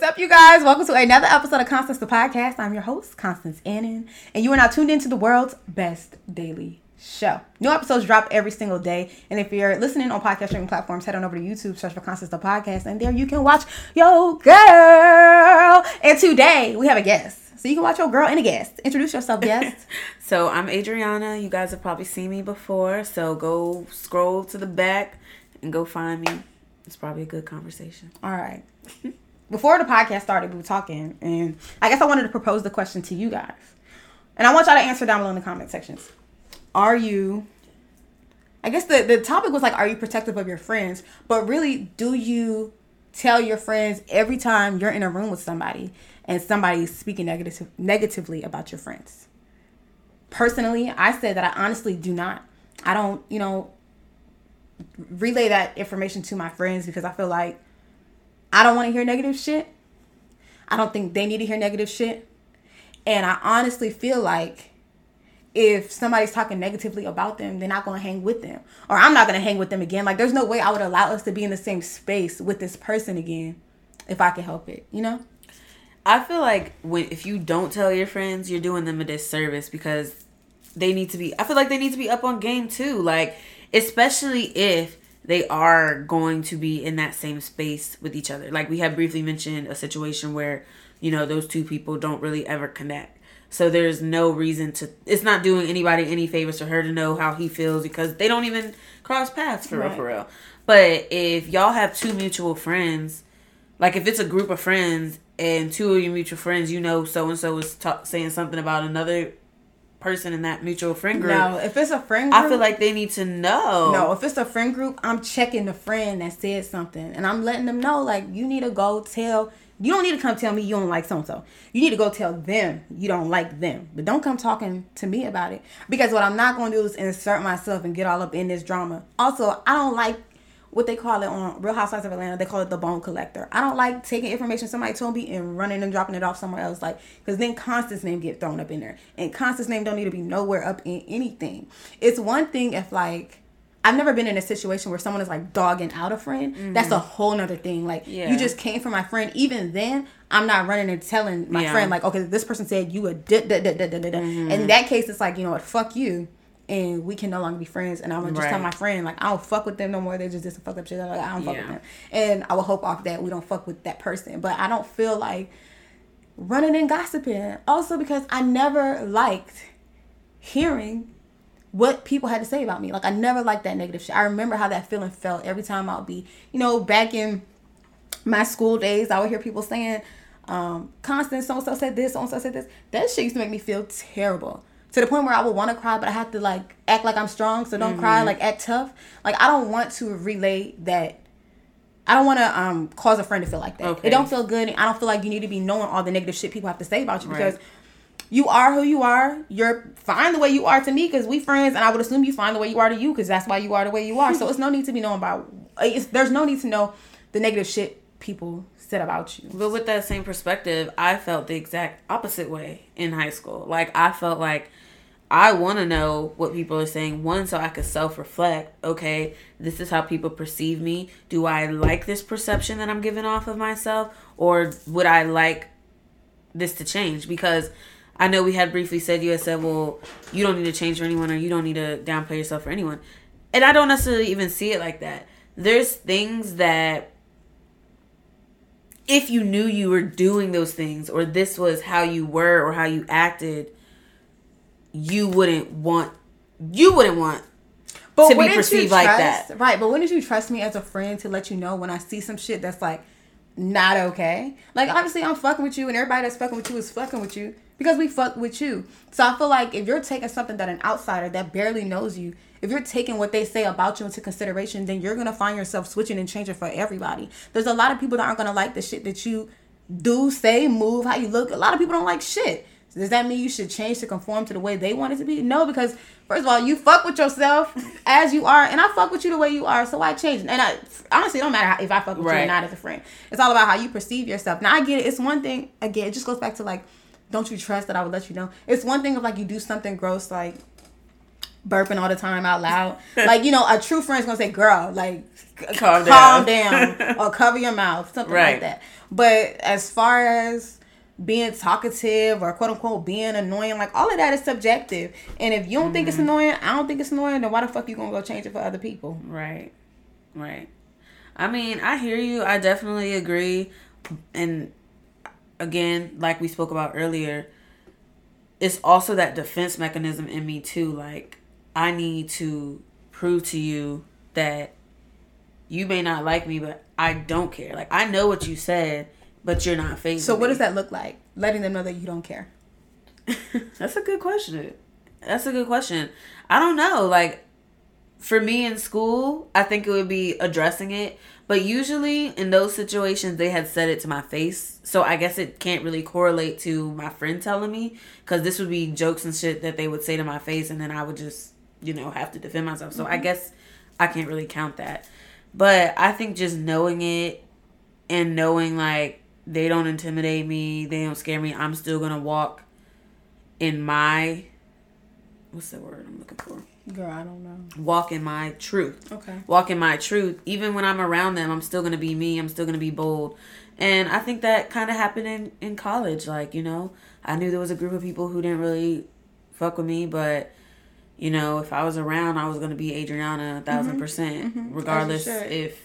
What's up, you guys? Welcome to another episode of Constance the Podcast. I'm your host, Constance Annan, and you are now tuned into the world's best daily show. New episodes drop every single day, and if you're listening on podcast streaming platforms, head on over to YouTube, search for Constance the Podcast, and there you can watch your girl. And today we have a guest, so you can watch your girl and a guest. Introduce yourself, guest. so I'm Adriana. You guys have probably seen me before, so go scroll to the back and go find me. It's probably a good conversation. All right. Before the podcast started, we were talking, and I guess I wanted to propose the question to you guys. And I want y'all to answer down below in the comment sections. Are you I guess the, the topic was like, are you protective of your friends? But really, do you tell your friends every time you're in a room with somebody and somebody's speaking negative negatively about your friends? Personally, I said that I honestly do not. I don't, you know, relay that information to my friends because I feel like I don't want to hear negative shit. I don't think they need to hear negative shit. And I honestly feel like if somebody's talking negatively about them, they're not going to hang with them. Or I'm not going to hang with them again. Like, there's no way I would allow us to be in the same space with this person again if I could help it, you know? I feel like when if you don't tell your friends, you're doing them a disservice because they need to be I feel like they need to be up on game too. Like especially if they are going to be in that same space with each other. Like we have briefly mentioned a situation where, you know, those two people don't really ever connect. So there's no reason to it's not doing anybody any favors for her to know how he feels because they don't even cross paths for right. real for real. But if y'all have two mutual friends, like if it's a group of friends and two of your mutual friends, you know so and so is ta- saying something about another person in that mutual friend group. No, if it's a friend group, I feel like they need to know. No, if it's a friend group, I'm checking the friend that said something and I'm letting them know like you need to go tell you don't need to come tell me you don't like so and so. You need to go tell them you don't like them. But don't come talking to me about it. Because what I'm not going to do is insert myself and get all up in this drama. Also, I don't like what they call it on Real Housewives of Atlanta. They call it the bone collector. I don't like taking information somebody told me and running and dropping it off somewhere else. Like, because then Constance name get thrown up in there, and Constance name don't need to be nowhere up in anything. It's one thing if like. I've never been in a situation where someone is like dogging out a friend. Mm-hmm. That's a whole nother thing. Like yeah. you just came for my friend. Even then, I'm not running and telling my yeah. friend like, okay, this person said you a da da da da da da. Mm-hmm. In that case, it's like you know what, fuck you and we can no longer be friends. And I'm gonna just right. tell my friend like I don't fuck with them no more. They just did some fuck up shit. Like, I don't fuck yeah. with them, and I will hope off that we don't fuck with that person. But I don't feel like running and gossiping. Also because I never liked hearing what people had to say about me. Like I never liked that negative shit. I remember how that feeling felt every time I would be, you know, back in my school days. I would hear people saying, um, "Constance, so and so said this, so and so said this." That shit used to make me feel terrible to the point where I would want to cry, but I have to like act like I'm strong, so don't mm-hmm. cry, like act tough. Like I don't want to relay that. I don't want to um cause a friend to feel like that. Okay. It don't feel good. I don't feel like you need to be knowing all the negative shit people have to say about you right. because you are who you are. You're fine the way you are to me because we friends, and I would assume you fine the way you are to you because that's why you are the way you are. so it's no need to be knowing about. It's, there's no need to know the negative shit people said about you. But with that same perspective, I felt the exact opposite way in high school. Like I felt like I want to know what people are saying. One, so I could self reflect. Okay, this is how people perceive me. Do I like this perception that I'm giving off of myself, or would I like this to change? Because I know we had briefly said you had said, well, you don't need to change for anyone, or you don't need to downplay yourself for anyone. And I don't necessarily even see it like that. There's things that if you knew you were doing those things, or this was how you were, or how you acted you wouldn't want you wouldn't want but to be perceived trust, like that. Right, but wouldn't you trust me as a friend to let you know when I see some shit that's like not okay? Like obviously I'm fucking with you and everybody that's fucking with you is fucking with you because we fuck with you. So I feel like if you're taking something that an outsider that barely knows you, if you're taking what they say about you into consideration, then you're gonna find yourself switching and changing for everybody. There's a lot of people that aren't gonna like the shit that you do, say, move, how you look. A lot of people don't like shit. So does that mean you should change to conform to the way they want it to be? No, because first of all, you fuck with yourself as you are, and I fuck with you the way you are, so why change? And I honestly it don't matter how, if I fuck with right. you or not as a friend. It's all about how you perceive yourself. Now I get it. It's one thing again. It just goes back to like, don't you trust that I would let you know? It's one thing if like you do something gross like burping all the time out loud. like, you know, a true friend's gonna say, girl, like Calm calm down." down or cover your mouth, something Right. like that. But as far as being talkative or quote unquote being annoying, like all of that is subjective. And if you don't think it's Mm-hmm. annoying, I don't think it's annoying, then why the fuck you gonna go change it for other people? Right. Right. I mean, I hear you. I definitely agree. And again, like we spoke about earlier, it's also that defense mechanism in me too. Like, I need to prove to you that you may not like me, but I don't care. Like, I know what you said, but you're not facing So what does that look like? Letting them know that you don't care. That's a good question. That's a good question. I don't know. Like for me in school, I think it would be addressing it. But usually in those situations, they had said it to my face. So I guess it can't really correlate to my friend telling me. Because this would be jokes and shit that they would say to my face. And then I would just, you know, have to defend myself. So I mm-hmm. guess I can't really count that. But I think just knowing it and knowing like they don't intimidate me, they don't scare me, I'm still going to walk in my what's the word I'm looking for? Girl, I don't know. Walk in my truth. Okay. Walk in my truth. Even when I'm around them, I'm still gonna be me. I'm still gonna be bold. And I think that kind of happened in in college. Like you know, I knew there was a group of people who didn't really fuck with me, but you know, if I was around, I was gonna be Adriana a 1000 mm-hmm. percent, mm-hmm. regardless should. if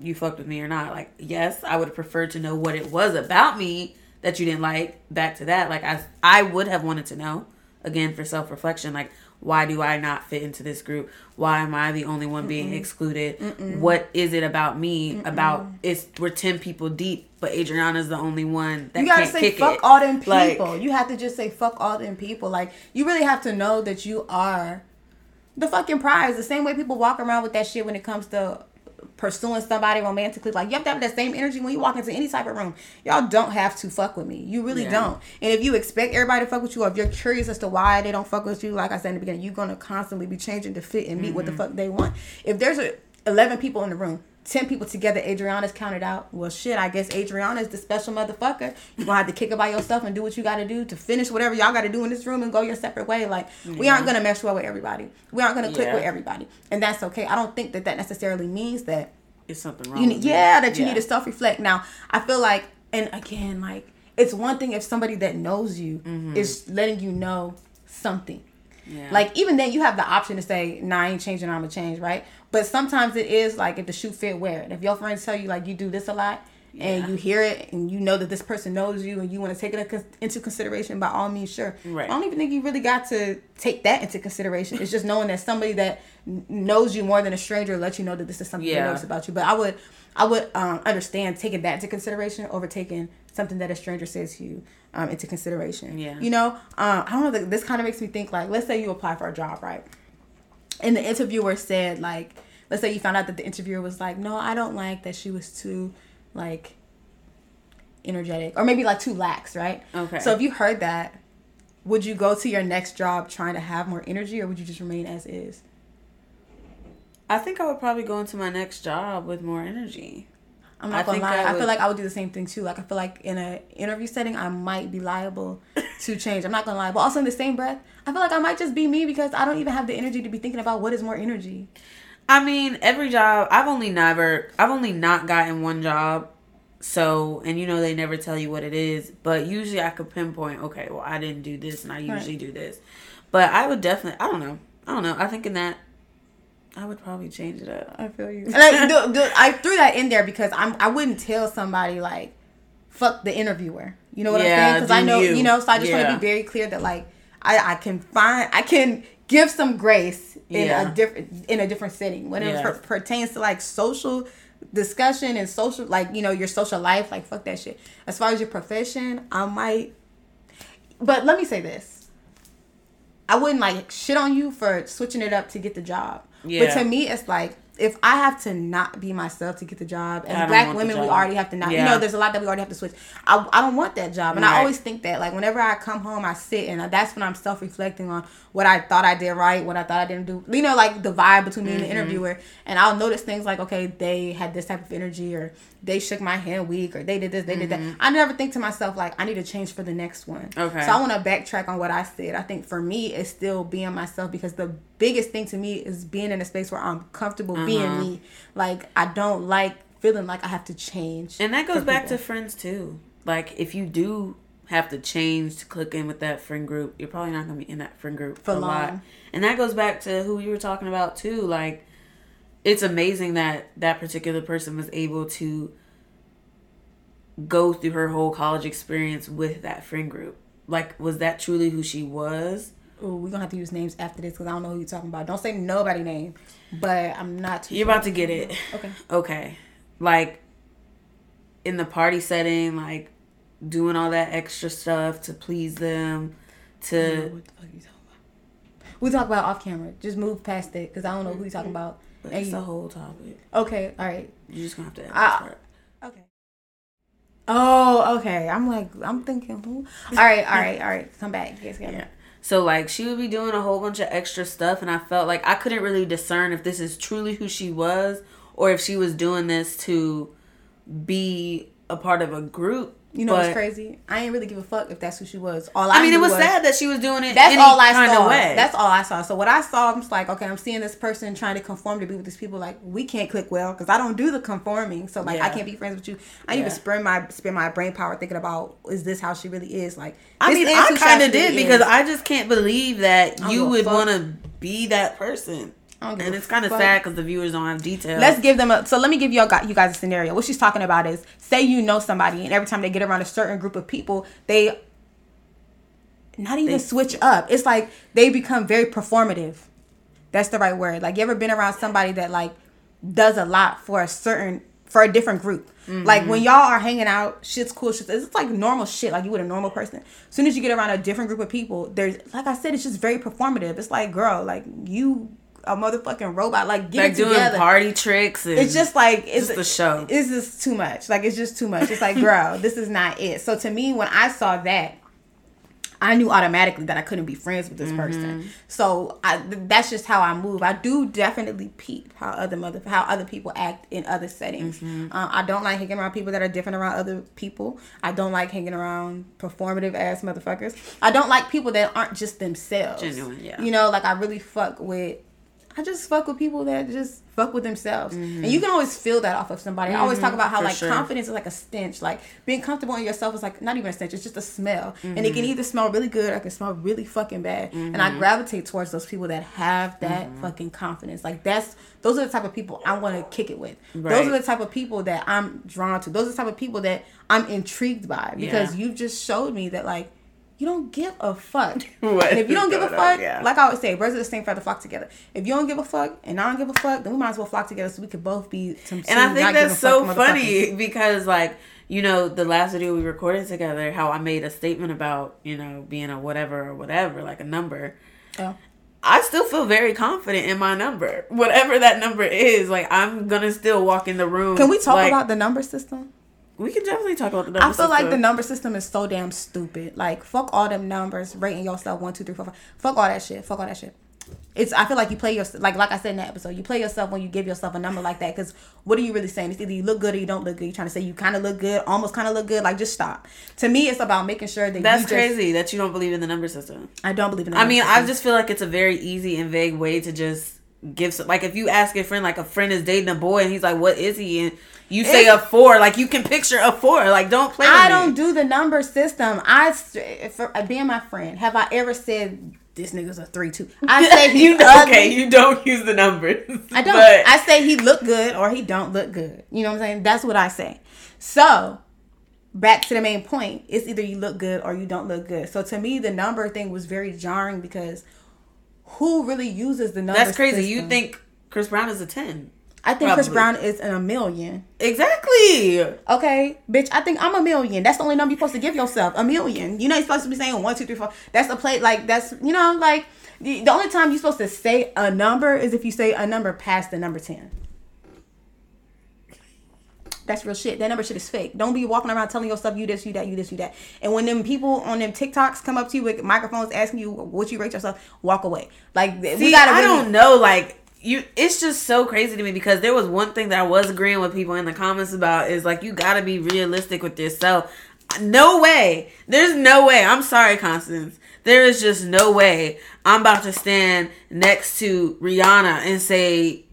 you fucked with me or not. Like, yes, I would have preferred to know what it was about me that you didn't like. Back to that, like I I would have wanted to know again for self reflection. Like, why do I not fit into this group? Why am I the only one being excluded? What is it about me? About it's we're ten people deep, but Adriana's the only one that You gotta say kick fuck it. all them people. Like- you have to just say fuck all them people. Like you really have to know that you are the fucking prize. The same way people walk around with that shit when it comes to pursuing somebody romantically. Like you have to have that same energy when you walk into any type of room. Y'all don't have to fuck with me. You really Yeah. don't. And if you expect everybody to fuck with you, or if you're curious as to why they don't fuck with you, like I said in the beginning, you're gonna constantly be changing to fit and meet what the Mm-hmm. fuck they want. If there's a 11 people in the room. 10 people together, Adriana's counted out. Well, shit, I guess Adriana's the special motherfucker. You're gonna have to kick it by yourself and do what you gotta do to finish whatever y'all gotta do in this room and go your separate way. Like, we aren't gonna mesh well with everybody. We aren't gonna click Yeah. with everybody. And that's okay. I don't think that that necessarily means that It's something wrong. need, yeah, that you Yeah. need to self reflect. Now, I feel like, and again, like it's one thing if somebody that knows you mm-hmm. is letting you know something. Yeah. Like even then, you have the option to say, "Nah, I ain't changing. I'm gonna change." Right? But sometimes it is like if the shoe fit, wear it. If your friends tell you like you do this a lot. And you hear it, and you know that this person knows you, and you want to take it into consideration. By all means, sure. Right. I don't even think you really got to take that into consideration. It's just knowing that somebody that knows you more than a stranger lets you know that this is something Yeah. they notice about you. But I would, I would um, understand taking that into consideration over taking something that a stranger says to you um, into consideration. Yeah. You know, um, I don't know. This kind of makes me think like, let's say you apply for a job, right? And the interviewer said like, let's say you found out that the interviewer was like, no, I don't like that she was too, like, energetic or maybe like too lax, right? Okay. So if you heard that, would you go to your next job trying to have more energy, or would you just remain as is? I think I would probably go into my next job with more energy. I'm not I gonna lie. I I, feel would- like I would do the same thing too. Like I feel like in an interview setting, I might be liable to change. I'm not gonna lie, but also in the same breath, I feel like I might just be me because I don't even have the energy to be thinking about what is more energy. I mean, every job I've only never I've only not gotten one job. So, and you know they never tell you what it is, but usually I could pinpoint, okay, well, I didn't do this and I usually do this. But I would definitely I don't know. I don't know. I think in that I would probably change it up. I feel you. And I, do, do, I threw that in there because I'm I wouldn't tell somebody like fuck the interviewer. You know what Yeah, I'm saying? Because I know you. you know. So I just want to be very clear that like I I can find I can give some grace in Yeah. a different in a different setting when it per- pertains to like social discussion and social like you know your social life like fuck that shit. As far as your profession, I might. But let me say this. I wouldn't like shit on you for switching it up to get the job. But to me, it's like if I have to not be myself to get the job, as black women, we already have to not. You know, there's a lot that we already have to switch. I, I don't want that job, and I always think that like whenever I come home, I sit and that's when I'm self reflecting on what I thought I did right, what I thought I didn't do. You know, like the vibe between me and Mm-hmm. the interviewer, and I'll notice things like okay, they had this type of energy, or they shook my hand weak, or they did this, they did that. I never think to myself like I need to change for the next one. Mm-hmm. Okay. So I want to backtrack on what I said. I think for me, it's still being myself because the biggest thing to me is being in a space where I'm comfortable being Uh-huh. me. Like I don't like feeling like I have to change. And that goes back people. to friends too. Like if you do have to change to click in with that friend group, you're probably not gonna be in that friend group For a lot. long. And that goes back to who you were talking about too. Like it's amazing that that particular person was able to go through her whole college experience with that friend group. Like was that truly who she was? Ooh, we're gonna have to use names after this because I don't know who you're talking about. Don't say nobody name, but I'm not too. You're sure. about to get it. Okay. Okay. Like in the party setting, like doing all that extra stuff to please them, I don't know to what the fuck you talking about. We talk about off camera. Just move past it because I don't know who you're talking about. But And it's the whole topic. okay, all right, You're just gonna have to edit I- this part. okay. Oh, okay. I'm like, I'm thinking, who? All right, all right, all right. Come back. Get together. Yeah. So like she would be doing a whole bunch of extra stuff and I felt like I couldn't really discern if this is truly who she was or if she was doing this to be a part of a group. You know what's crazy? I ain't really give a fuck if that's who she was. All I, I mean, it knew was, sad that she was doing it. That's any all I saw. That's all I saw. So what I saw, I'm just like, okay, I'm seeing this person trying to conform to be with these people. Like we can't click well because I don't do the conforming. So like I can't be friends with you. I need Yeah. to spend my spend my brain power thinking about is this how she really is? Like I mean, I kind of did really because. I just can't believe that I don't you would want to be that person. And it's kind of sad because the viewers don't have details. Let's give them a. So let me give y'all you guys a scenario. What she's talking about is say you know somebody, and every time they get around a certain group of people, they not even They- switch up. It's like they become very performative. That's the right word. Like you ever been around somebody that like does a lot for a certain for a different group. Like when mm-hmm. y'all are hanging out, shit's cool. Shit's, it's like normal shit, like you would a normal person. As soon as you get around a different group of people, there's like I said, it's just very performative. It's like, girl, like you a motherfucking robot. Like get like it doing together party tricks. And it's just like it's just the show. It's just too much. Like it's just too much. It's like, girl, this is not it. So to me, when I saw that, I knew automatically that I couldn't be friends with this person. So I, th- that's just how I move. I do definitely peep how other mother how other people act in other settings. Uh, I don't like hanging around people that are different around other people. I don't like hanging around performative ass motherfuckers. I don't like people that aren't just themselves. Genuine, yeah. You know, like I really fuck with I just fuck with people that just fuck with themselves. And you can always feel that off of somebody. I always talk about how Mm-hmm. for like sure. confidence is like a stench. Like being comfortable in yourself is like not even a stench, it's just a smell. And Mm-hmm. it can either smell really good or it can smell really fucking bad. And I gravitate towards those people that have that Mm-hmm. fucking confidence. Like that's those are the type of people I want to kick it with. Those are the type of people that I'm drawn to. Those are the type of people that I'm intrigued by because Yeah. you've just showed me that like you don't give a fuck. What and if you don't give a on? fuck, Yeah. like I always say, birds of the same feather flock together. If you don't give a fuck and I don't give a fuck, then we might as well flock together so we could both be some. and I think that's so funny because like you know the last video we recorded together how i made a statement about you know being a whatever or whatever like a number motherfuckers. i still feel very confident in my number whatever that number is like i'm gonna still walk in the room Can we talk like- about the number system? We can definitely talk about the number I feel like the system. number system is so damn stupid. Like fuck all them numbers, rating yourself one, two, three, four, five. Fuck all that shit. Fuck all that shit. It's. I feel like you play your like like I said in that episode. You play yourself when you give yourself a number like that. Because what are you really saying? It's either you look good or you don't look good. You're trying to say you kind of look good, almost kind of look good. Like just stop. To me, it's about making sure that that's you just- crazy that you don't believe in the number system I don't believe in. The I number mean, system. I just feel like it's a very easy and vague way to just give. Some, like, if you ask a friend, like a friend is dating a boy, and he's like, "What is he?" and you say It's- a four, like you can picture a four. Like, don't play. I don't me. do the number system. I for uh, being my friend, have I ever said this nigga's a three two? I say you okay, you don't use the numbers. I don't. But I say he look good or he don't look good. You know what I'm saying? That's what I say. So back to the main point. It's either you look good or you don't look good. So to me, the number thing was very jarring because who really uses the number? that's crazy. You think Chris Brown is a ten? I think Chris. Brown is in a million. Exactly. Okay, bitch, I think I'm a million. That's the only number you're supposed to give yourself. A million. You're not supposed to be saying one, two, three, four. That's a plate. Like that's you know like the, the only time you're supposed to say a number is if you say a number past the number ten. That's real shit. That number shit is fake. Don't be walking around telling yourself you this, you that, you this, you that. And when them people on them TikToks come up to you with microphones asking you what you rate yourself, walk away. Like we gotta. I really- don't know. Like you, it's just so crazy to me because there was one thing that I was agreeing with people in the comments about is like you got to be realistic with yourself. No way. There's no way. I'm sorry, Constance. There is just no way I'm about to stand next to Rihanna and say,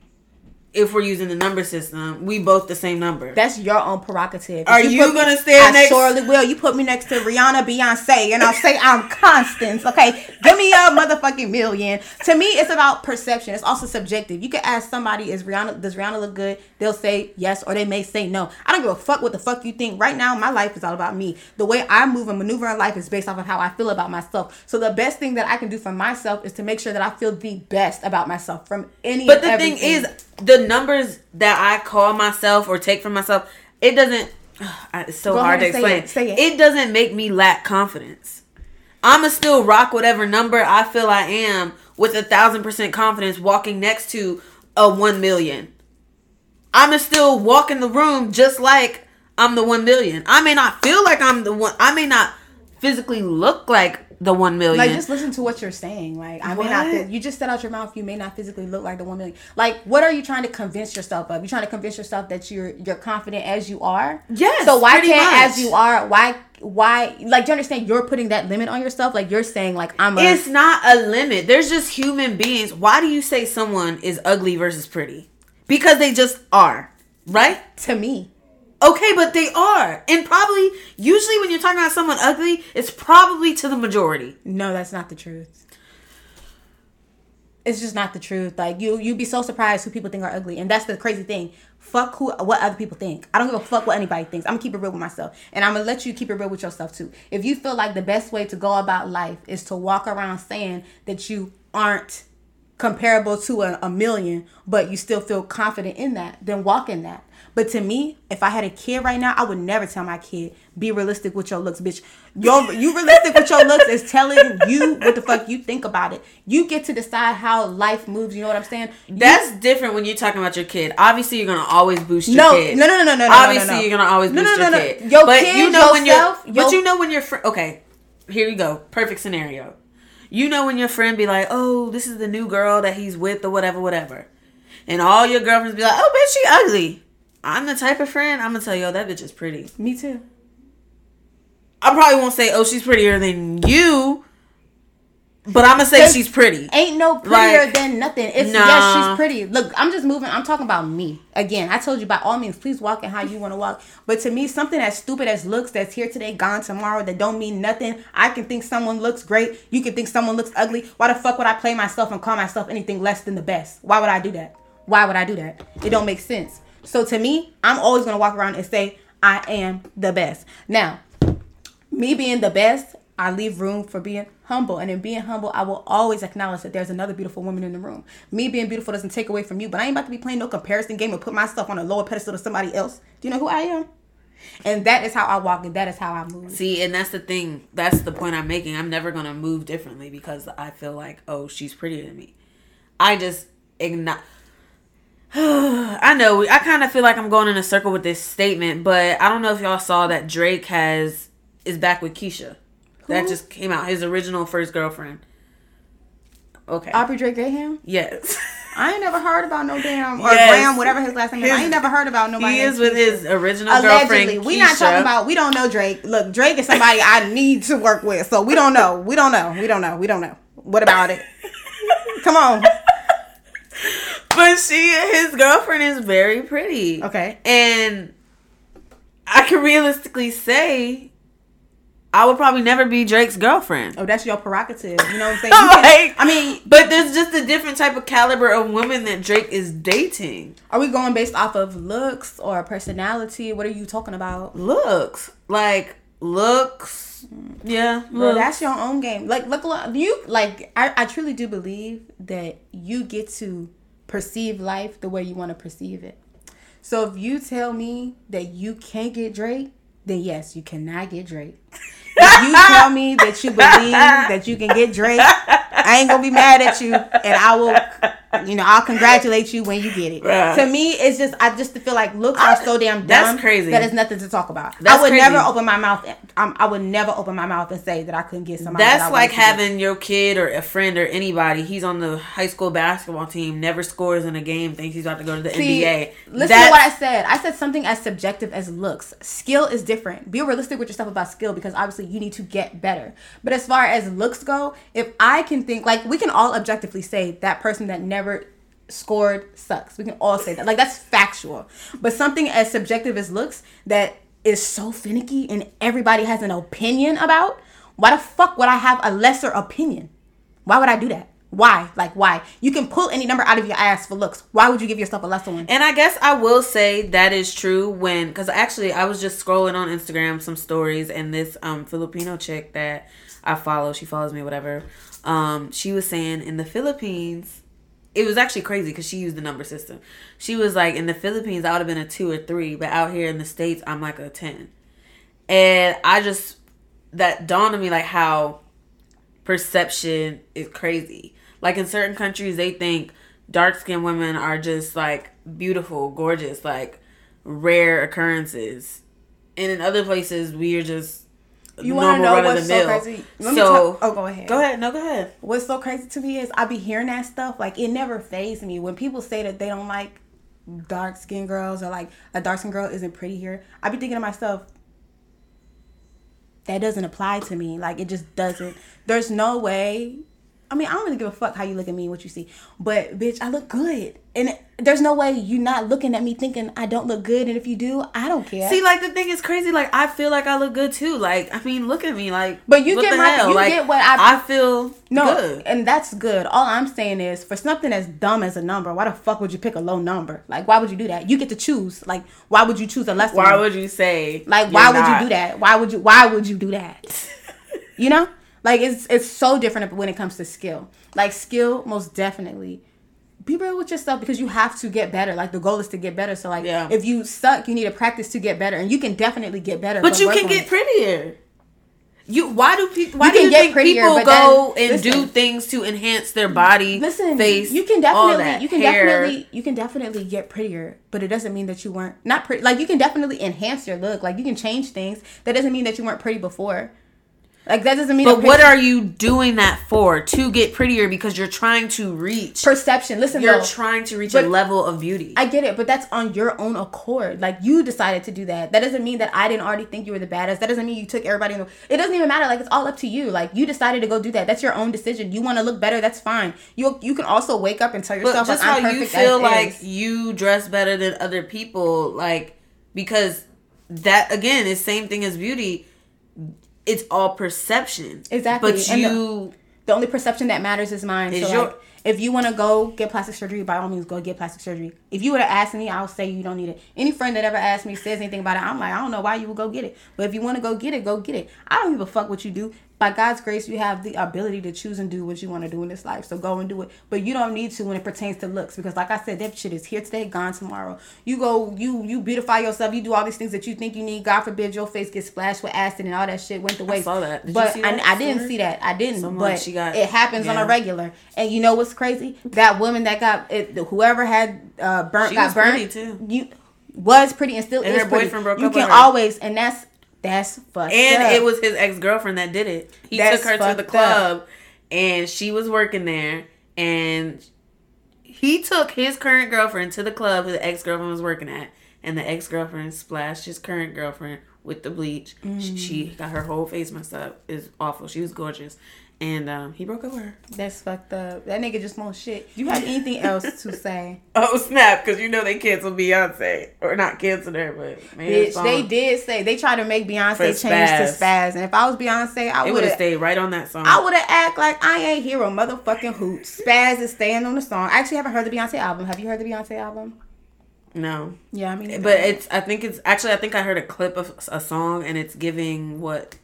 if we're using the number system, we both the same number. That's your own prerogative. If Are you put gonna stand I next- surely will. You put me next to Rihanna, Beyonce, and I'll say I'm Constance. Okay, give me a motherfucking million. To me, it's about perception. It's also subjective. You can ask somebody, "Is Rihanna? Does Rihanna look good?" They'll say yes, or they may say no. I don't give a fuck what the fuck you think. Right now, my life is all about me. The way I move and maneuver in life is based off of how I feel about myself. So the best thing that I can do for myself is to make sure that I feel the best about myself from any. But the thing is, the numbers that I call myself or take from myself, it doesn't. It's so Go hard to explain. it, say it. doesn't make me lack confidence. I'ma still rock whatever number I feel I am with a thousand percent confidence walking next to a one million. I'ma still walk in the room just like I'm the one million. I may not feel like I'm the one. I may not physically look like the one million. Like, just listen to what you're saying. Like, I may not. You just said out your mouth. You may not physically look like the one million. Like, what are you trying to convince yourself of? You trying to convince yourself that you're you're confident as you are. Yes, So why can't much. as you are? Why why? Like, do you understand? You're putting that limit on yourself. Like, you're saying like I'm a. It's not a limit. There's just human beings. Why do you say someone is ugly versus pretty? Because they just are, right? to me. Okay, but they are. And probably, usually when you're talking about someone ugly, it's probably to the majority. No, that's not the truth. It's just not the truth. Like you, you'd be so surprised who people think are ugly, and that's the crazy thing. Fuck who, what other people think. I don't give a fuck what anybody thinks. I'm gonna keep it real with myself, and I'm gonna let you keep it real with yourself too. If you feel like the best way to go about life is to walk around saying that you aren't comparable to a, a million, but you still feel confident in that, then walk in that. But to me, if I had a kid right now, I would never tell my kid, be realistic with your looks, bitch. Your you realistic with your looks is telling you what the fuck you think about it. You get to decide how life moves, you know what I'm saying? You- That's different when you're talking about your kid. Obviously, you're gonna always boost your No, kid. no, no, no, no, no, no, Obviously, no, no. you're gonna always No, boost no, no, your no. kid. Your but kid, you know when you're, your- but you know when your friend. Okay, here you go. Perfect scenario. You know when your friend be like, "Oh, this is the new girl that he's with, or whatever, whatever," and all your girlfriends be like, "Oh, bitch, she ugly." I'm the type of friend I'm gonna tell you, oh, that bitch is pretty. me too. I probably won't say, "Oh, she's prettier than you," but I'm gonna say she's pretty. Ain't no prettier Like, than nothing. It's nah. yes, she's pretty. Look, I'm just moving. I'm talking about me. Again, I told you by all means, please walk in how you want to walk. But to me, something as stupid as looks that's here today, gone tomorrow, that don't mean nothing. I can think someone looks great. You can think someone looks ugly. Why the fuck would I play myself and call myself anything less than the best? Why would I do that? Why would I do that? It don't make sense. So to me, I'm always gonna walk around and say I am the best. Now, me being the best, I leave room for being humble. And in being humble, I will always acknowledge that there's another beautiful woman in the room. Me being beautiful doesn't take away from you, but I ain't about to be playing no comparison game or put myself on a lower pedestal to somebody else. Do you know who I am? And that is how I walk and that is how I move. See, and that's the thing. That's the point I'm making. I'm never gonna move differently because I feel like, oh, she's prettier than me. I just ignore. I know. I kind of feel like I'm going in a circle with this statement, but I don't know if y'all saw that Drake has is back with Keisha. That just came out. His original first girlfriend. Okay. Aubrey Drake Graham? yes. I ain't never heard about no damn or Yes. Graham, whatever his last name is. I ain't never heard about nobody. he is with Keisha. his original Allegedly, girlfriend. we not talking about. We don't know Drake. Look, Drake is somebody I need to work with, so we don't know. We don't know. We don't know. We don't know. What about it? Come on. But she, his girlfriend, is very pretty. Okay. And I can realistically say, I would probably never be Drake's girlfriend. Oh, that's your prerogative. You know what I'm saying? Can- Like, I mean, but there's just a different type of caliber of women that Drake is dating. are we going based off of looks or personality? What are you talking about? Looks like looks, mm. yeah. Well, looks. that's your own game. Like, look, look you like. I, I truly do believe that you get to perceive life the way you want to perceive it. So if you tell me that you can't get Drake, then yes, you cannot get Drake. If you tell me that you believe that you can get Drake, I ain't gonna be mad at you, and I will, you know, I'll congratulate you when you get it. Right. To me, it's just I just feel like looks are so damn dumb. That's crazy. That is nothing to talk about. That's I would crazy. never open my mouth I'm, um, I would never open my mouth and say that I couldn't get somebody. that That's wanted like having your kid or a friend or anybody. He's on the high school basketball team, never scores in a game, thinks he's about to go to the See, NBA. Listen That's- to what I said. I said something as subjective as looks. Skill is different. Be realistic with yourself about skill because obviously you need to get better. But as far as looks go, if I can think like we can all objectively say that person that never scored sucks. We can all say that. Like that's factual. But something as subjective as looks that is so finicky and everybody has an opinion about, why the fuck would I have a lesser opinion? Why would I do that? Why? Like why? You can pull any number out of your ass for looks. Why would you give yourself a lesser one? And I guess I will say that is true when, because actually I was just scrolling on Instagram some stories, and this um Filipino chick that I follow, she follows me, whatever. Um, she was saying in the Philippines, it was actually crazy because she used the number system. She was like, in the Philippines, I would have been a two or three, but out here in the states, I'm like a ten. And I just that dawned on me like how perception is crazy. Like in certain countries, they think dark skinned women are just like beautiful, gorgeous, like rare occurrences. And in other places, we are just You want to know what's so crazy? Let me So talk- oh, go ahead. go ahead. No, go ahead. What's so crazy to me is I be hearing that stuff. Like it never phased me when people say that they don't like dark skinned girls or like a dark skinned girl isn't pretty here. I be thinking to myself, that doesn't apply to me. Like it just doesn't. There's no way. I mean, I don't really give a fuck how you look at me and what you see, but bitch, I look good, and there's no way you're not looking at me thinking I don't look good, and if you do, I don't care. See, like the thing is crazy. Like I feel like I look good too. Like I mean, look at me. Like, But you get my- hell? you like, get what I- I feel No, good. and that's good. All I'm saying is, for something as dumb as a number, why the fuck would you pick a low number? Like, why would you do that? You get to choose. Like, why would you choose a lesser? Why one? would you say? like, why would you do that? Why would you? Why would you do that? you know, like it's it's so different when it comes to skill. Like skill, most definitely. Be real with yourself because you have to get better. Like the goal is to get better. So like, Yeah. if you suck, you need to practice to get better, and you can definitely get better. But you can get it. prettier. You why do people why You do you get think prettier, people go then- and do things to enhance their body, Listen, face? you can definitely you can hair. definitely you can definitely get prettier, but it doesn't mean that you weren't not pretty. Like you can definitely enhance your look. Like you can change things. That doesn't mean that you weren't pretty before. Like that doesn't mean. But what are you doing that for? To get prettier because you're trying to reach. perception? Listen, You're though, trying to reach a level of beauty. I get it, but that's on your own accord. Like you decided to do that. That doesn't mean that I didn't already think you were the baddest. That doesn't mean you took everybody in the. It doesn't even matter. Like it's all up to you. Like you decided to go do that. That's your own decision. You want to look better. That's fine. You you can also wake up and tell But yourself just like, I'm how you feel like is. you dress better than other people, like because that again is same thing as beauty. It's all perception. Exactly, But and the- you the only perception that matters is mine. Is so your- like, if you want to go get plastic surgery, by all means, go get plastic surgery. If you would have asked me, I'll say you don't need it. Any friend that ever asked me says anything about it, I'm like, I don't know why you would go get it. But if you want to go get it, go get it. I don't give a fuck what you do. By God's grace, you have the ability to choose and do what you want to do in this life. So go and do it. But you don't need to when it pertains to looks, because like I said, that shit is here today, gone tomorrow. You go, you you beautify yourself. You do all these things that you think you need. God forbid your face gets splashed with acid and all that shit went the waste. saw that. Did you but see I, that I didn't see that. I didn't. Someone, but she got- it happens on a regular. And you know what's crazy? That woman that got it, whoever had uh, burnt She got burnt. too. You was pretty and still And is her pretty. boyfriend broke you up can always, and that's that's fucked and up. it was his ex girlfriend that did it. He That's took her to the club, and she was working there, and he took his current girlfriend to the club who the ex girlfriend was working at, and the ex girlfriend splashed his current girlfriend with the bleach. She, Mm. she got her whole face messed up. It's awful. She was gorgeous, and um, he broke up with her. That's fucked up. That nigga just won't shit. Do you have anything else to say? Oh snap! Because you know they canceled Beyonce, or not canceled her, but man, Bitch, they did say they tried to make Beyonce change to Spaz. and if I was Beyonce, I would have. stayed right on that song. I would have act like I ain't hear a motherfucking hoot. Spaz is staying on the song. I actually haven't heard the Beyonce album. Have you heard the Beyonce album? no. Yeah, I mean, But it's I think it's actually I think I heard a clip of a song and it's giving what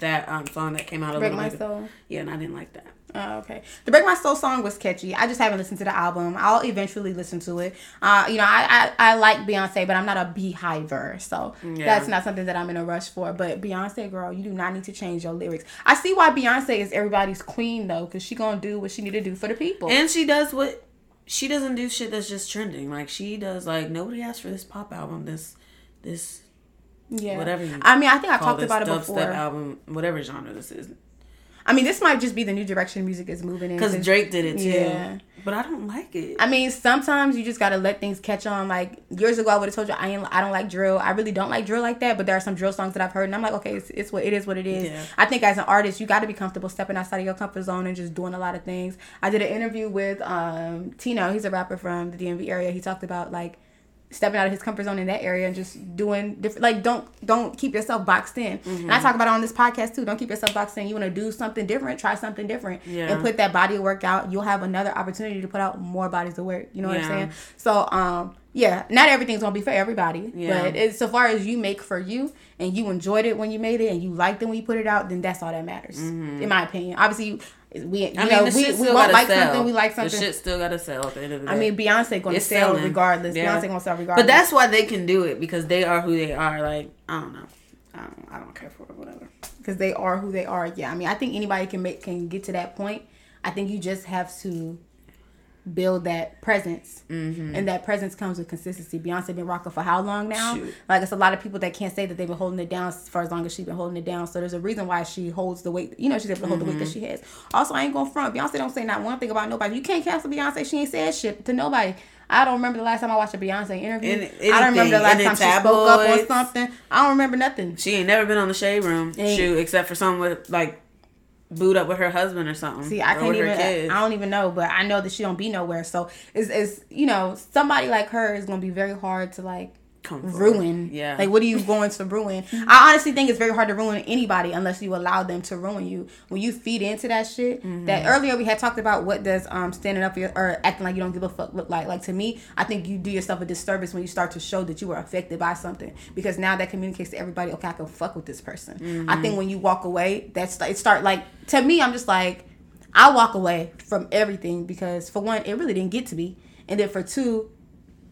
that um song that came out a Break little My bit. Soul. Yeah, and I didn't like that. Oh, okay. The Break My Soul song was catchy. I just haven't listened to the album. I'll eventually listen to it. Uh, you know, I, I, I like Beyonce, but I'm not a beehiver. So Yeah. that's not something that I'm in a rush for. But Beyonce, girl, you do not need to change your lyrics. I see why Beyonce is everybody's queen, though, because she going to do what she need to do for the people. And she does what she doesn't do shit that's just trending. Like she does like nobody asked for this pop album. This this Yeah. whatever. You I mean, I think I talked this about it before. album, whatever genre this is, I mean, this might just be the new direction music is moving in. because Drake did it too. Yeah. But I don't like it. I mean, sometimes you just gotta let things catch on. Like years ago, I would have told you I ain't, I don't like drill. I really don't like drill like that. But there are some drill songs that I've heard, and I'm like, okay, it's, it's what it is. What it is. Yeah. I think as an artist, you got to be comfortable stepping outside of your comfort zone and just doing a lot of things. I did an interview with um, Tino. He's a rapper from the DMV area. He talked about like stepping out of his comfort zone in that area and just doing different like don't don't keep yourself boxed in and Mm-hmm. i talk about it on this podcast too don't keep yourself boxed in you want to do something different try something different Yeah. and put that body of work out you'll have another opportunity to put out more bodies of work you know what i'm Yeah. saying so um yeah not everything's gonna be for everybody Yeah. but it's so far as you make for you and you enjoyed it when you made it and you liked it when you put it out then that's all that matters in my opinion obviously we you Mm-hmm. I mean, know we, we won't like sell. something we like something. The shit still gotta sell at the end of the day. I mean, Beyonce gonna It's sell selling. regardless. Yeah. Beyonce gonna sell regardless. But that's why they can do it because they are who they are. Like I don't know. I don't. I don't care for it. Whatever. because they are who they are. Yeah, I mean, I think anybody can make can get to that point. I think you just have to build that presence, Mm-hmm. and that presence comes with consistency. Beyonce been rocking for how long now? Shoot. Like it's a lot of people that can't say that they've been holding it down for as long as she's been holding it down. So there's a reason why she holds the weight. You know, she's able to hold the weight that Mm-hmm. she has. Also, I ain't gonna front. Beyonce don't say not one thing about nobody. You can't cancel Beyonce. She ain't said shit to nobody. I don't remember the last time I watched a Beyonce interview. Any- I don't remember the last anything. time In she spoke up on something. I don't remember nothing. She ain't never been on the shade room shoot except for someone with like booed up with her husband or something. See, I can't even. Kids. I don't even know, but I know that she don't be nowhere. So it's, it's you know somebody like her is gonna be very hard to like Ruin. Yeah. Like, what are you going to ruin? I honestly think it's very hard to ruin anybody unless you allow them to ruin you. When you feed into that shit, Mm-hmm. that earlier we had talked about what does um standing up for your, or acting like you don't give a fuck look like. Like to me, I think you do yourself a disservice when you start to show that you were affected by something because now that communicates to everybody. Okay, I can fuck with this person. Mm-hmm. I think when you walk away, that's it. Start like to me, I'm just like. I walk away from everything because for one, it really didn't get to me, and then for two,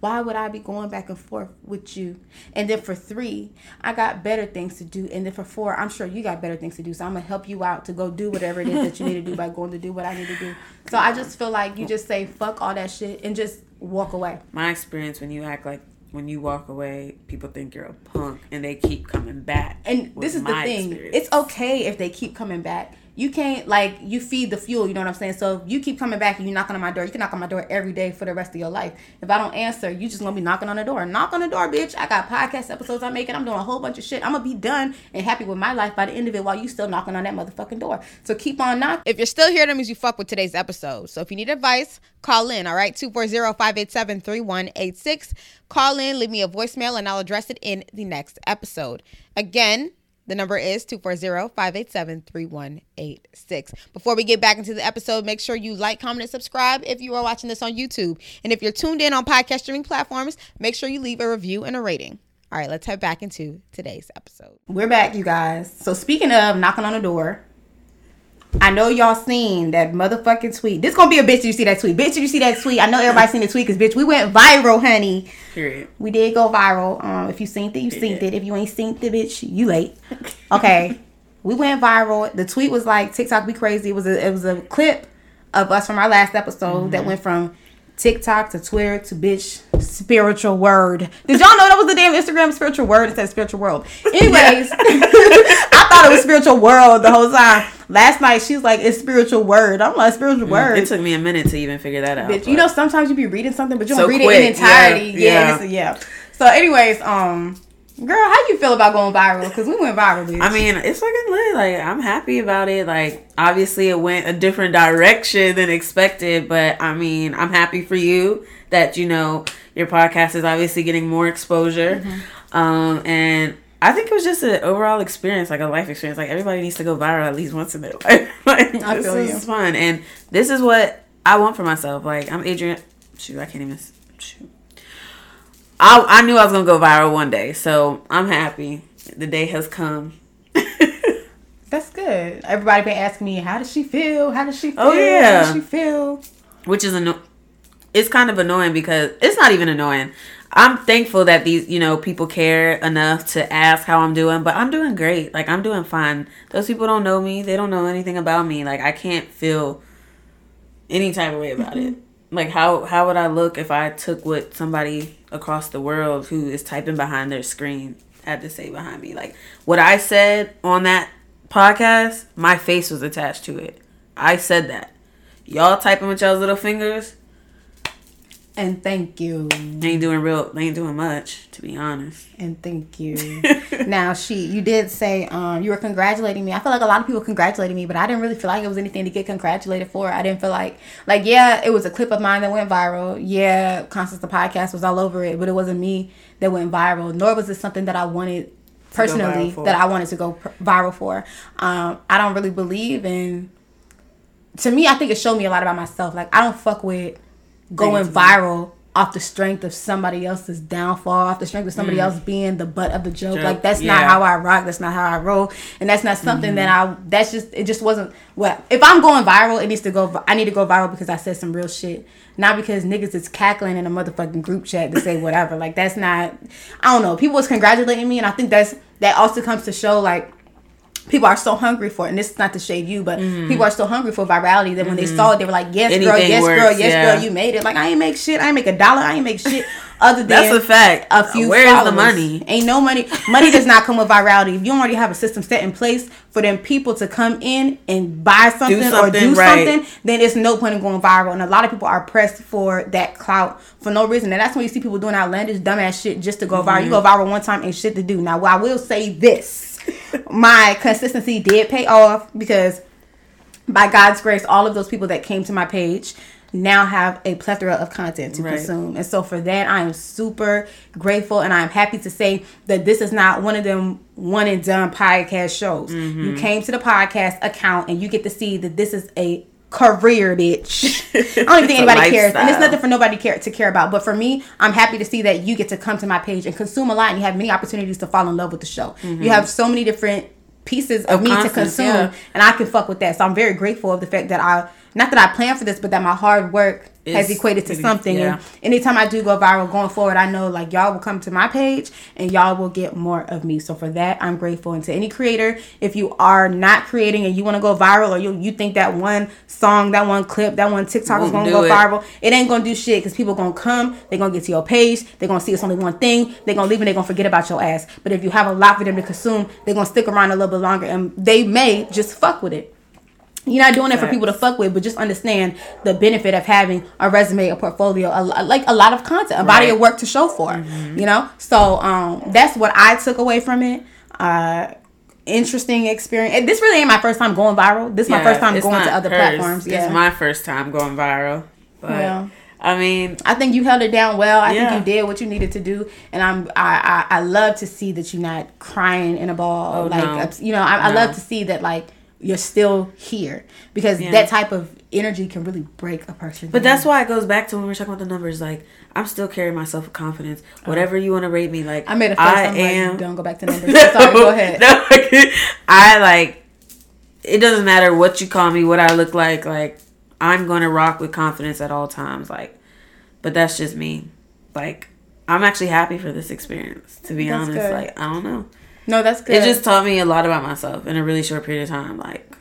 why would I be going back and forth with you? And then for three, I got better things to do, and then for four, I'm sure you got better things to do. So I'm gonna help you out to go do whatever it is that you need to do by going to do what I need to do. So I just feel like you just say fuck all that shit and just walk away. My experience when you act like when you walk away, people think you're a punk and they keep coming back. And this is the thing. experience. It's okay if they keep coming back. You can't like you feed the fuel, you know what I'm saying? So you keep coming back and you knocking on my door, you can knock on my door every day for the rest of your life. If I don't answer, you just gonna be knocking on the door. Knock on the door, bitch. I got podcast episodes I'm making. I'm doing a whole bunch of shit. I'm gonna be done and happy with my life by the end of it while you still knocking on that motherfucking door. So keep on knocking. If you're still here, that means you fuck with today's episode. So if you need advice, call in, all right? 240-587-3186. Call in, leave me a voicemail, and I'll address it in the next episode. Again, the number is 240-587-3186. Before we get back into the episode, make sure you like, comment, and subscribe if you are watching this on YouTube. And if you're tuned in on podcast streaming platforms, make sure you leave a review and a rating. All right, let's head back into today's episode. We're back, you guys. So speaking of knocking on the door, I know y'all seen that motherfucking tweet. This gonna be a bitch. You see that tweet? Bitch, you see that tweet? I know everybody seen the tweet because bitch, we went viral, honey. Period. We did go viral. Um, if you seen it, you seen it. If you ain't seen it, bitch, you late. Okay, we went viral. The tweet was like TikTok be crazy. It was a it was a clip of us from our last episode that went from TikTok to Twitter to bitch spiritual word. Did y'all know that was the damn Instagram spiritual word instead of spiritual world? Anyways, thought it was spiritual world the whole time. Last night she was like, "It's spiritual word." I'm like, "Spiritual word." It took me a minute to even figure that out. bitch. You know, sometimes you be reading something, but you So don't read it in entirety. yeah, Yeah, yeah. So, anyways, um, girl, how you feel about going viral? Because we went viral, bitch. I mean, it's fucking lit. Like, I'm happy about it. Like, obviously, it went a different direction than expected, but I mean, I'm happy for you that you know your podcast is obviously getting more exposure. Mm-hmm. Um, and I think it was just an overall experience, like a life experience. Like, everybody needs to go viral at least once in their life. like, I this feel is you. fun, and this is what I want for myself. Like, I'm Adrian. Shoot, I can't even. Shoot. I, I knew I was gonna go viral one day, so I'm happy. The day has come. That's good. Everybody been asking me, how does she feel? How does she oh, feel? Oh, yeah. How does she feel? which is anno- it's kind of annoying because it's not even annoying. I'm thankful that these, you know, people care enough to ask how I'm doing, but I'm doing great. Like I'm doing fine. Those people don't know me. They don't know anything about me. Like I can't feel any type of way about it. Mm-hmm. Like how how would I look if I took what somebody across the world who is typing behind their screen had to say behind me. Like what I said on that podcast, my face was attached to it. I said that. Y'all typing with y'all's little fingers And thank you. They ain't doing real. They ain't doing much, to be honest. And thank you. now, she, you did say um, you were congratulating me. I feel like a lot of people congratulated me, but I didn't really feel like it was anything to get congratulated for. I didn't feel like, like, yeah, it was a clip of mine that went viral. Yeah, Constance the podcast was all over it, but it wasn't me that went viral. Nor was it something that I wanted personally that I wanted to go pr- viral for. Um, I don't really believe in. To me, I think it showed me a lot about myself. Like I don't fuck with going viral off the strength of somebody else's downfall, off the strength of somebody else being the butt of the joke. Mm. Joke, Like that's not how I rock. That's not how I roll, and that's not something Mm-hmm. that I. That's just it. Just wasn't. Well, if I'm going viral, it needs to go. I need to go viral because I said some real shit, not because niggas is cackling in a motherfucking group chat to say whatever. like that's not. I don't know. People was congratulating me, and I think that's that also comes to show like people are so hungry for it. And this is not to shade you, but people are so hungry for virality that when they saw it, they were like, "Yes, girl, Mm-hmm. Anything yes, girl, yes, yeah. girl, you made it." Like I ain't make shit. I ain't make a dollar. I ain't make shit other than That's a fact. a few. Where's the money? Ain't no money. Money does not come with virality. If you already have a system set in place for them people to come in and buy something, or something do right. something, then it's no point in going viral. And a lot of people are pressed for that clout for no reason. And that's when you see people doing outlandish, dumbass shit just to go viral. You go viral one time, and shit to do. Now, I will say this: my consistency did pay off because by God's grace, all of those people that came to my page now have a plethora of content to Right. consume. And so for that, I am super grateful and I'm happy to say that this is not one of them one and done podcast shows. Mm-hmm. You came to the podcast account and you get to see that this is a career bitch. I don't even think anybody cares. And it's nothing for nobody care to care about. But for me, I'm happy to see that you get to come to my page and consume a lot and you have many opportunities to fall in love with the show. You have so many different pieces of, Of me to consume yeah. and I can fuck with that. So I'm very grateful of the fact that I not that I planned for this, but that my hard work has equated to something. yeah. And anytime I do go viral going forward, I know like y'all will come to my page and y'all will get more of me. So for that, I'm grateful. And to any creator, if you are not creating and you want to go viral or you you think that one song, that one clip, that one TikTok is Won't gonna go it. viral, it ain't gonna do shit because people gonna come, they gonna get to your page, they gonna see it's only one thing, they gonna leave and they gonna forget about your ass. But if you have a lot for them to consume, they gonna stick around a little bit longer and they may just fuck with it. You're not doing it for people to fuck with, but just understand the benefit of having a resume, a portfolio, a, like a lot of content, a body of work to show for. You know, so um, that's what I took away from it. Uh, interesting experience. And This really ain't my first time going viral. This is my first time going to other hers. platforms. Yeah, It's my first time going viral. But Yeah. I mean, I think you held it down well. I Yeah. think you did what you needed to do, and I'm I I, I love to see that you're not crying in a ball. Oh, like no. you know, I, I love to see that like you're still here because Yeah. that type of energy can really break a person. But that's why it goes back to when we were talking about the numbers. Like, I'm still carrying myself with confidence. Whatever you want to rate me, like Uh-huh. I made a face. I am. like, don't go back to numbers. Sorry, go ahead. No, I like. It doesn't matter what you call me, what I look like. Like, I'm gonna rock with confidence at all times. Like, but that's just me. Like, I'm actually happy for this experience. To be That's honest, good. like I don't know. No, that's good. It just taught me a lot about myself in a really short period of time. Like,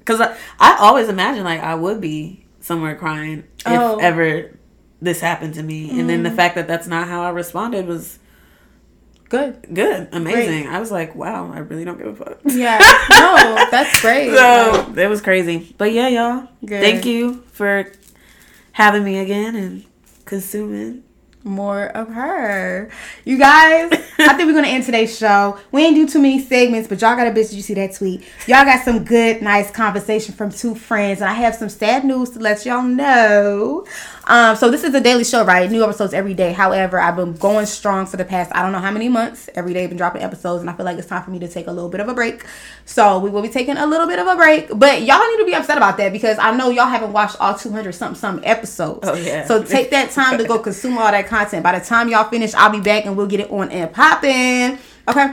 because I, I always imagined like I would be somewhere crying if Oh. Mm. ever this happened to me, and then the fact that that's not how I responded was good. good, amazing. I was like, wow, I really don't give a fuck. Yeah, no, that's great. So it was crazy, but yeah, y'all. Good. Thank you for having me again and consuming. More of her. You guys, I think we're gonna end today's show. We ain't do too many segments, but y'all got a bitch. Did you see that tweet? Y'all got some good, nice conversation from two friends, and I have some sad news to let y'all know. Um, so this is a daily show, right? New episodes every day. However, I've been going strong for the past I don't know how many months. Every day, I've been dropping episodes, and I feel like it's time for me to take a little bit of a break. So we will be taking a little bit of a break, but y'all need to be upset about that because I know y'all haven't watched all 200 something something episodes. Oh, yeah. So take that time to go consume all that content. By the time y'all finish, I'll be back and we'll get it on and popping. Okay.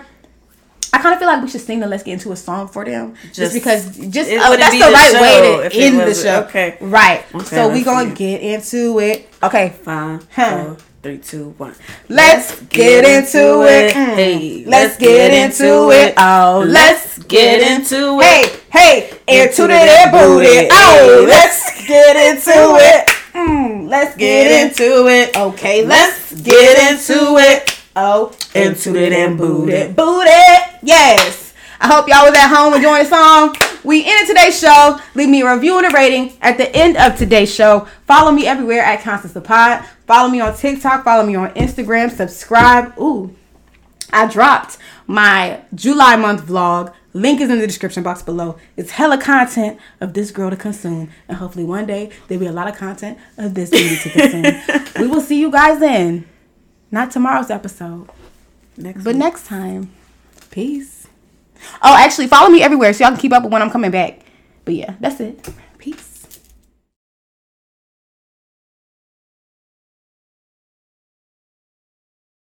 I kind of feel like we should sing the "Let's Get Into a Song" for them, just, Just- because, just uh, that's be the the right way to end the show. okay. right? Okay, so we gonna get into it. Okay, Five, Huh. four, three, two, one. let's get into it. Hey, let's get into it. Oh, let's get into it. Hey, hey, into Into that that booty. Oh, let's get into it. Mm, let's get into it. Okay, let's get into it. Oh, Into it and boot it. Boot it. Yes. I hope y'all was at home enjoying the song. We ended today's show. Leave me a review and a rating at the end of today's show. Follow me everywhere at Constance the Pod. Follow me on TikTok. Follow me on Instagram. Subscribe. Ooh, I dropped my July month vlog. Link is in the description box below. It's hella content of this girl to consume. And hopefully one day there'll be a lot of content of this beauty to consume. we will see you guys in not tomorrow's episode, Next but next time. Peace. Oh, actually, follow me everywhere so y'all can keep up with when I'm coming back. But yeah, that's it. Peace.